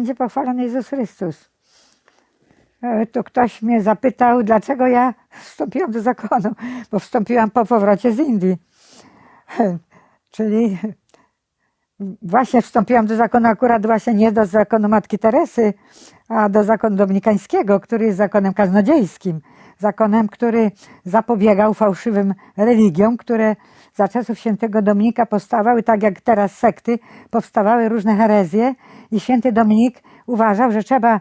będzie pochwalony Jezus Chrystus. E, Tu ktoś mnie zapytał, dlaczego ja wstąpiłam do zakonu, bo wstąpiłam po powrocie z Indii. Czyli właśnie wstąpiłam do zakonu akurat właśnie nie do zakonu Matki Teresy, a do zakonu dominikańskiego, który jest zakonem kaznodziejskim. Zakonem, który zapobiegał fałszywym religiom, które za czasów świętego Dominika powstawały, tak jak teraz sekty, powstawały różne herezje i święty Dominik uważał, że trzeba,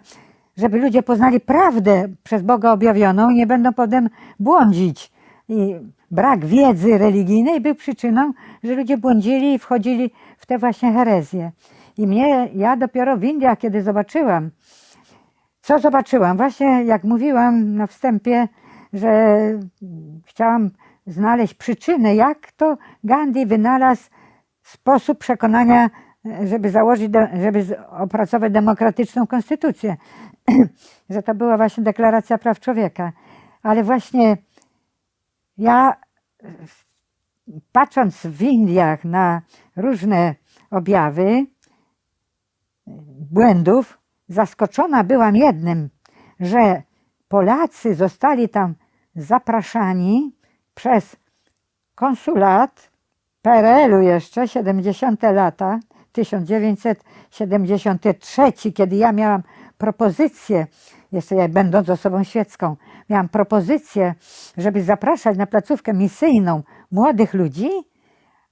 żeby ludzie poznali prawdę przez Boga objawioną i nie będą potem błądzić. I brak wiedzy religijnej był przyczyną, że ludzie błądzili i wchodzili w te właśnie herezje. I mnie, ja dopiero w Indiach, kiedy zobaczyłam, co zobaczyłam? Właśnie jak mówiłam na wstępie, że chciałam znaleźć przyczynę, jak to Gandhi wynalazł sposób przekonania, żeby założyć, żeby opracować demokratyczną konstytucję. że to była właśnie deklaracja praw człowieka. Ale właśnie ja patrząc w Indiach na różne objawy błędów, zaskoczona byłam jednym, że Polacy zostali tam zapraszani przez konsulat PRL-u jeszcze, 70 lata, 1973, kiedy ja miałam propozycję, jeszcze ja będąc osobą świecką, miałam propozycję, żeby zapraszać na placówkę misyjną młodych ludzi,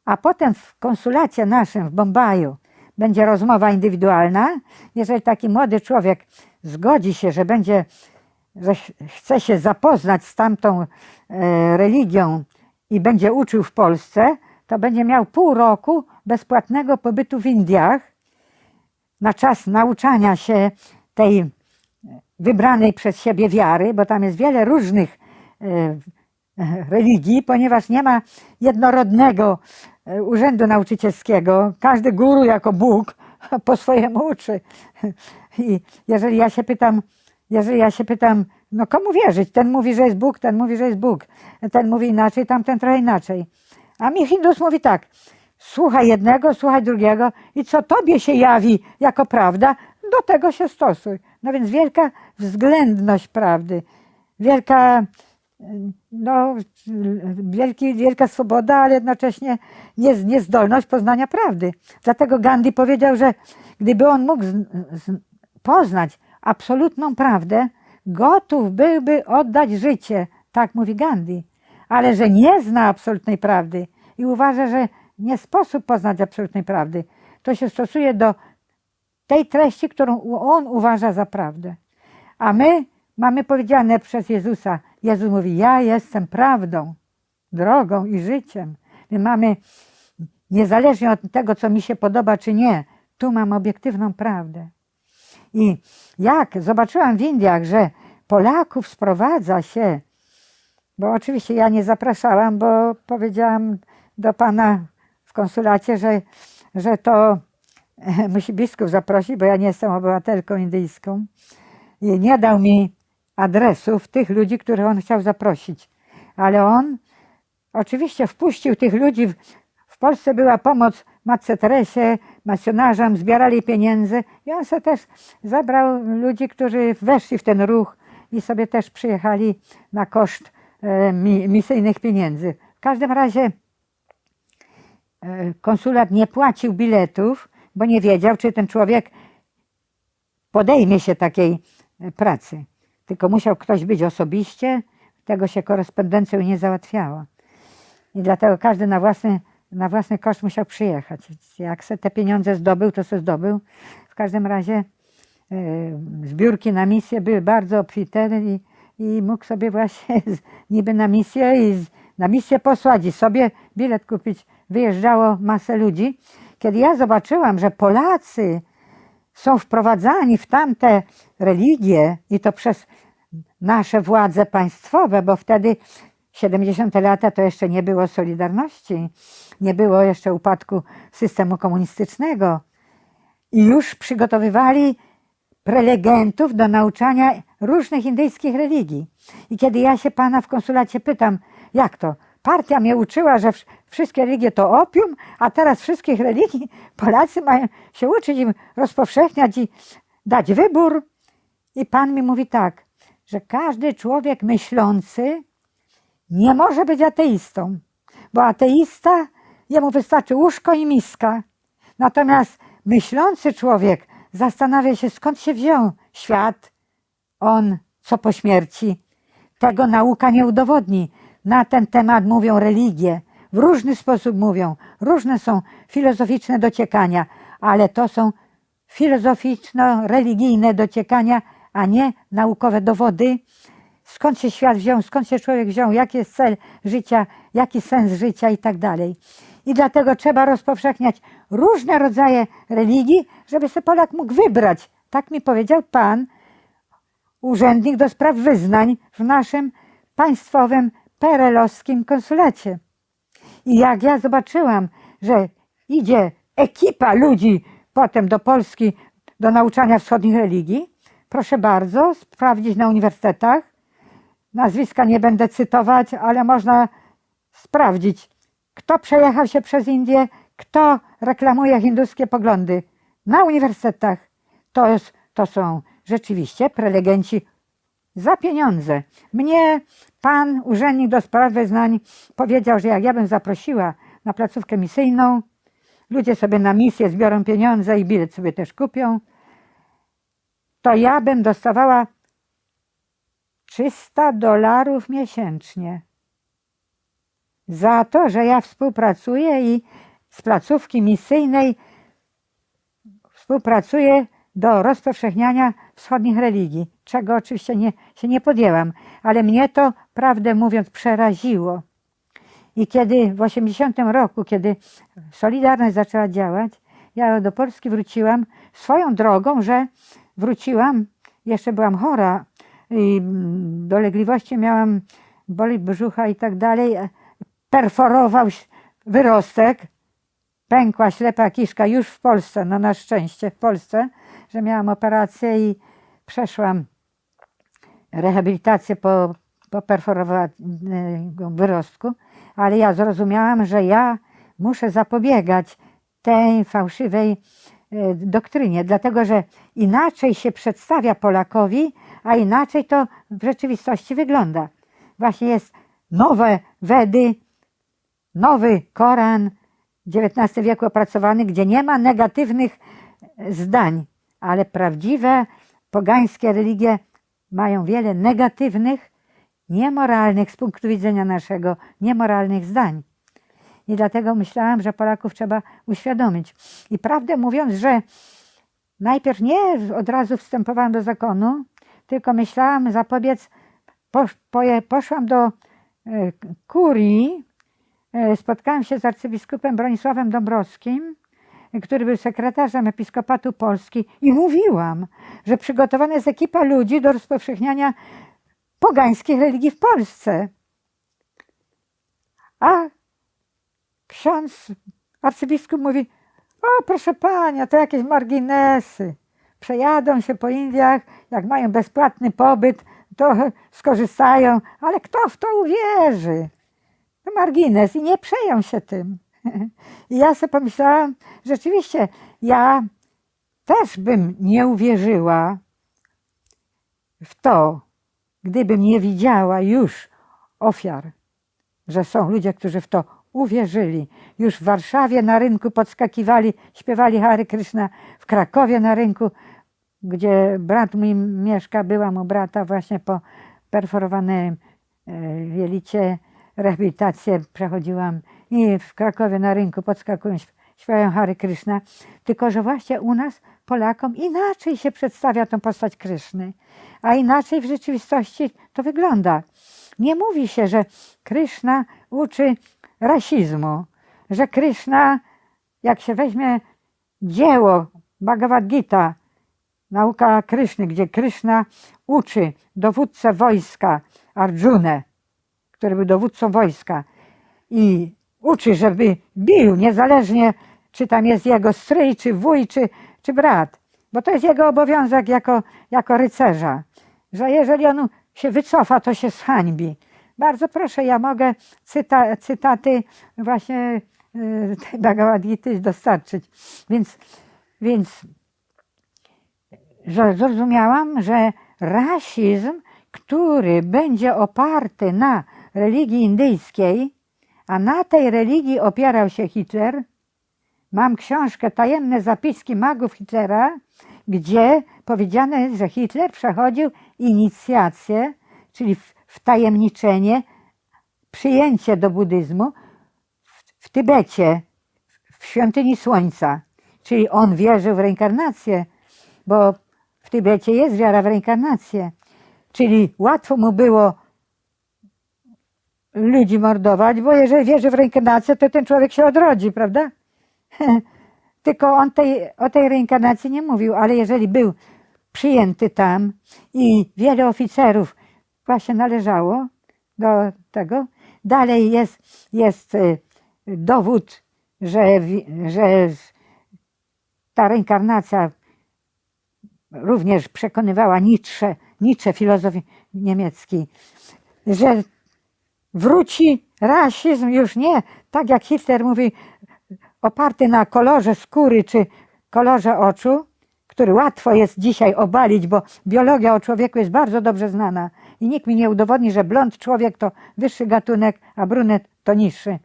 a potem w konsulacie naszym w Bombaju będzie rozmowa indywidualna. Jeżeli taki młody człowiek zgodzi się, że będzie, że ch- chce się zapoznać z tamtą e, religią i będzie uczył w Polsce, to będzie miał pół roku bezpłatnego pobytu w Indiach na czas nauczania się tej wybranej przez siebie wiary, bo tam jest wiele różnych e, religii, ponieważ nie ma jednorodnego e, urzędu nauczycielskiego. Każdy guru jako Bóg po swojemu uczy. I jeżeli ja się pytam, jeżeli ja się pytam, no komu wierzyć? Ten mówi, że jest Bóg, ten mówi, że jest Bóg, ten mówi inaczej, tamten trochę inaczej. A mi Hindus mówi tak, słuchaj jednego, słuchaj drugiego i co tobie się jawi jako prawda, do tego się stosuj. No więc wielka względność prawdy, wielka, no, wielki, wielka swoboda, ale jednocześnie niez, niezdolność poznania prawdy. Dlatego Gandhi powiedział, że gdyby on mógł poznać absolutną prawdę, gotów byłby oddać życie. Tak mówi Gandhi. Ale że nie zna absolutnej prawdy i uważa, że nie sposób poznać absolutnej prawdy, to się stosuje do tej treści, którą on uważa za prawdę. A my mamy powiedziane przez Jezusa, Jezus mówi, ja jestem prawdą, drogą i życiem. My mamy, niezależnie od tego, co mi się podoba czy nie, tu mam obiektywną prawdę. I jak zobaczyłam w Indiach, że Polaków sprowadza się, bo oczywiście ja nie zapraszałam, bo powiedziałam do pana w konsulacie, że, że to musi biskup zaprosić, bo ja nie jestem obywatelką indyjską. I nie dał mi adresów tych ludzi, których on chciał zaprosić. Ale on oczywiście wpuścił tych ludzi. W, Polsce była pomoc Matce Teresie, misjonarzom, zbierali pieniądze i on sobie też zabrał ludzi, którzy weszli w ten ruch i sobie też przyjechali na koszt e, mi, misyjnych pieniędzy. W każdym razie e, konsulat nie płacił biletów, bo nie wiedział, czy ten człowiek podejmie się takiej e, pracy. Tylko musiał ktoś być osobiście, tego się korespondencją nie załatwiało. I dlatego każdy na własny, na własny koszt musiał przyjechać. Jak se te pieniądze zdobył, to se zdobył. W każdym razie e, zbiórki na misję były bardzo obfite i, i mógł sobie właśnie z, niby na misję i z, na misję posłać i sobie bilet kupić. Wyjeżdżało masę ludzi. Kiedy ja zobaczyłam, że Polacy są wprowadzani w tamte religie i to przez nasze władze państwowe, bo wtedy 70 lata to jeszcze nie było Solidarności, nie było jeszcze upadku systemu komunistycznego i już przygotowywali prelegentów do nauczania różnych indyjskich religii. I kiedy ja się pana w konsulacie pytam, jak to? Partia mnie uczyła, że wsz- wszystkie religie to opium, a teraz wszystkich religii Polacy mają się uczyć i rozpowszechniać i dać wybór i Pan mi mówi tak, że każdy człowiek myślący nie może być ateistą, bo ateista, jemu wystarczy łóżko i miska. Natomiast myślący człowiek zastanawia się, skąd się wziął świat, on, co po śmierci. Tego nauka nie udowodni. Na ten temat mówią religie. W różny sposób mówią. Różne są filozoficzne dociekania, ale to są filozoficzno-religijne dociekania, a nie naukowe dowody. Skąd się świat wziął, skąd się człowiek wziął, jaki jest cel życia, jaki sens życia i tak dalej. I dlatego trzeba rozpowszechniać różne rodzaje religii, żeby sobie Polak mógł wybrać. Tak mi powiedział Pan, urzędnik do spraw wyznań w naszym państwowym perelowskim konsulacie. I jak ja zobaczyłam, że idzie ekipa ludzi potem do Polski do nauczania wschodnich religii, proszę bardzo, sprawdzić na uniwersytetach. Nazwiska nie będę cytować, ale można sprawdzić, kto przejechał się przez Indię, kto reklamuje hinduskie poglądy na uniwersytetach. To, jest, to są rzeczywiście prelegenci za pieniądze. Mnie pan urzędnik do spraw wyznań powiedział, że jak ja bym zaprosiła na placówkę misyjną, ludzie sobie na misję zbiorą pieniądze i bilet sobie też kupią, to ja bym dostawała 300 dolarów miesięcznie. Za to, że ja współpracuję i z placówki misyjnej współpracuję do rozpowszechniania wschodnich religii, czego oczywiście nie, się nie podjęłam, ale mnie to, prawdę mówiąc, przeraziło. I kiedy w 80 roku, kiedy Solidarność zaczęła działać, ja do Polski wróciłam swoją drogą, że wróciłam, jeszcze byłam chora i dolegliwości miałam, boli brzucha i tak dalej, perforował wyrostek, pękła ślepa kiszka już w Polsce, no na szczęście w Polsce, że miałam operację i przeszłam rehabilitację po, po perforowanym wyrostku, ale ja zrozumiałam, że ja muszę zapobiegać tej fałszywej doktrynie, dlatego że inaczej się przedstawia Polakowi, a inaczej to w rzeczywistości wygląda. Właśnie jest nowe Wedy, nowy Koran, XIX wieku opracowany, gdzie nie ma negatywnych zdań, ale prawdziwe pogańskie religie mają wiele negatywnych, niemoralnych z punktu widzenia naszego, niemoralnych zdań. I dlatego myślałam, że Polaków trzeba uświadomić. I prawdę mówiąc, że najpierw nie od razu wstępowałam do zakonu, tylko myślałam zapobiec, posz, poszłam do e, kurii, e, spotkałam się z arcybiskupem Bronisławem Dąbrowskim, który był sekretarzem Episkopatu Polski i mówiłam, że przygotowana jest ekipa ludzi do rozpowszechniania pogańskich religii w Polsce. A ksiądz arcybiskup mówi, o proszę Pania, to jakieś marginesy. Przejadą się po Indiach, jak mają bezpłatny pobyt, to skorzystają, ale kto w to uwierzy? To margines i nie przeją się tym. I ja sobie pomyślałam, rzeczywiście, ja też bym nie uwierzyła w to, gdybym nie widziała już ofiar, że są ludzie, którzy w to uwierzyli. Już w Warszawie na rynku podskakiwali, śpiewali Hary Krishna, w Krakowie na rynku, gdzie brat mój mieszka, byłam u brata właśnie po perforowanym e, jelicie, rehabilitację przechodziłam i w Krakowie na rynku podskakują, śpiewają Hary Krishna, tylko że właśnie u nas Polakom inaczej się przedstawia tą postać Kryszny, a inaczej w rzeczywistości to wygląda. Nie mówi się, że Kryszna uczy rasizmu, że Kryszna, jak się weźmie dzieło Bhagavad Gita, nauka Kryszny, gdzie Kryszna uczy dowódcę wojska Arjunę, który był dowódcą wojska i uczy, żeby bił, niezależnie czy tam jest jego stryj, czy wuj, czy, czy brat, bo to jest jego obowiązek jako, jako rycerza, że jeżeli on się wycofa, to się zhańbi. Bardzo proszę, ja mogę cyta, cytaty właśnie tej Bhagavad Gita dostarczyć. Więc, więc zrozumiałam, że rasizm, który będzie oparty na religii indyjskiej, a na tej religii opierał się Hitler, mam książkę Tajemne zapiski magów Hitlera, gdzie powiedziane jest, że Hitler przechodził inicjację, czyli w- wtajemniczenie, przyjęcie do buddyzmu w, Tybecie, w świątyni Słońca. Czyli on wierzył w reinkarnację, bo w Tybecie jest wiara w reinkarnację. Czyli łatwo mu było ludzi mordować, bo jeżeli wierzy w reinkarnację, to ten człowiek się odrodzi, prawda? Tylko on tej, o tej reinkarnacji nie mówił, ale jeżeli był przyjęty tam i wiele oficerów właśnie należało do tego, dalej jest, jest y, dowód, że, że ta reinkarnacja również przekonywała Nietzsche, Nietzsche filozof niemiecki, że wróci rasizm już nie tak jak Hitler mówi, oparty na kolorze skóry czy kolorze oczu, który łatwo jest dzisiaj obalić, bo biologia o człowieku jest bardzo dobrze znana i nikt mi nie udowodni, że blond człowiek to wyższy gatunek, a brunet to niższy.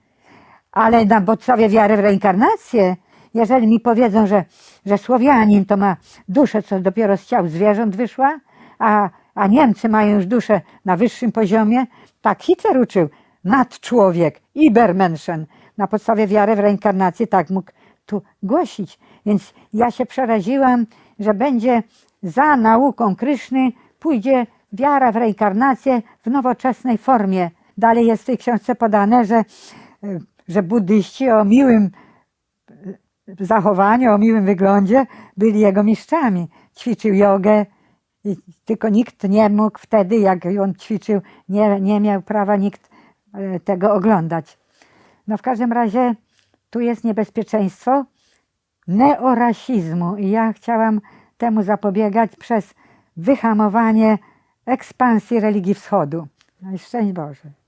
Ale na podstawie wiary w reinkarnację, jeżeli mi powiedzą, że, że Słowianin to ma duszę, co dopiero z ciał zwierząt wyszła, a, a Niemcy mają już duszę na wyższym poziomie, tak Hitler uczył, nadczłowiek, Ibermenschen, na podstawie wiary w reinkarnację, tak mógł tu głosić. Więc ja się przeraziłam, że będzie za nauką Kryszny pójdzie wiara w reinkarnację w nowoczesnej formie. Dalej jest w tej książce podane, że, że buddyści o miłym zachowaniu, o miłym wyglądzie byli jego mistrzami. Ćwiczył jogę, tylko nikt nie mógł wtedy, jak on ćwiczył, nie, nie miał prawa nikt e, tego oglądać. No w każdym razie tu jest niebezpieczeństwo neorasizmu i ja chciałam temu zapobiegać przez wyhamowanie ekspansji religii wschodu. No i szczęść Boże.